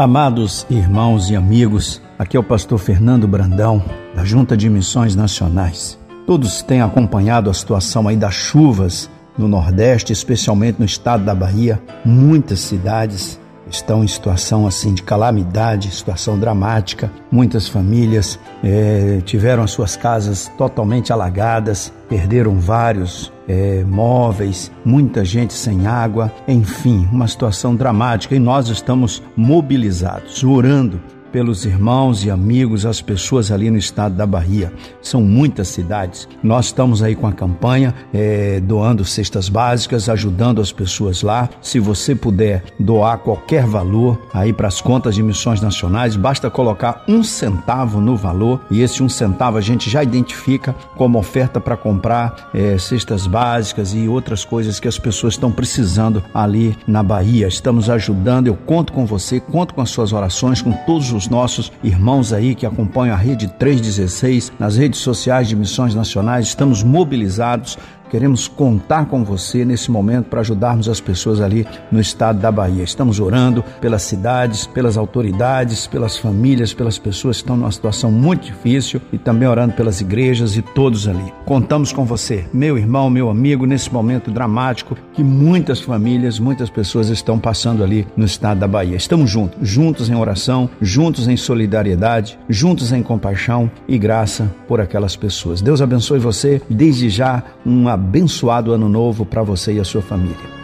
Amados irmãos e amigos, aqui é o pastor Fernando Brandão, da Junta de Missões Nacionais. Todos têm acompanhado a situação aí das chuvas no Nordeste, especialmente no estado da Bahia. Muitas cidades estão em situação assim de calamidade, situação dramática. Muitas famílias é, tiveram as suas casas totalmente alagadas, perderam vários é, móveis, muita gente sem água, enfim, uma situação dramática. E nós estamos mobilizados, orando pelos irmãos e amigos, as pessoas ali no estado da Bahia. São muitas cidades. Nós estamos aí com a campanha é, doando cestas básicas, ajudando as pessoas lá. Se você puder doar qualquer valor aí para as contas de missões nacionais, basta colocar um centavo no valor e esse um centavo a gente já identifica como oferta para comprar é, cestas básicas e outras coisas que as pessoas estão precisando ali na Bahia. Estamos ajudando. Eu conto com você, conto com as suas orações, com todos os os nossos irmãos aí que acompanham a Rede 316 nas redes sociais de Missões Nacionais. Estamos mobilizados Queremos contar com você nesse momento para ajudarmos as pessoas ali no estado da Bahia. Estamos orando pelas cidades, pelas autoridades, pelas famílias, pelas pessoas que estão numa situação muito difícil e também orando pelas igrejas e todos ali. Contamos com você, meu irmão, meu amigo, nesse momento dramático que muitas famílias, muitas pessoas estão passando ali no estado da Bahia. Estamos juntos, juntos em oração, juntos em solidariedade, juntos em compaixão e graça por aquelas pessoas. Deus abençoe você. Desde já, uma abençoado ano novo para você e a sua família.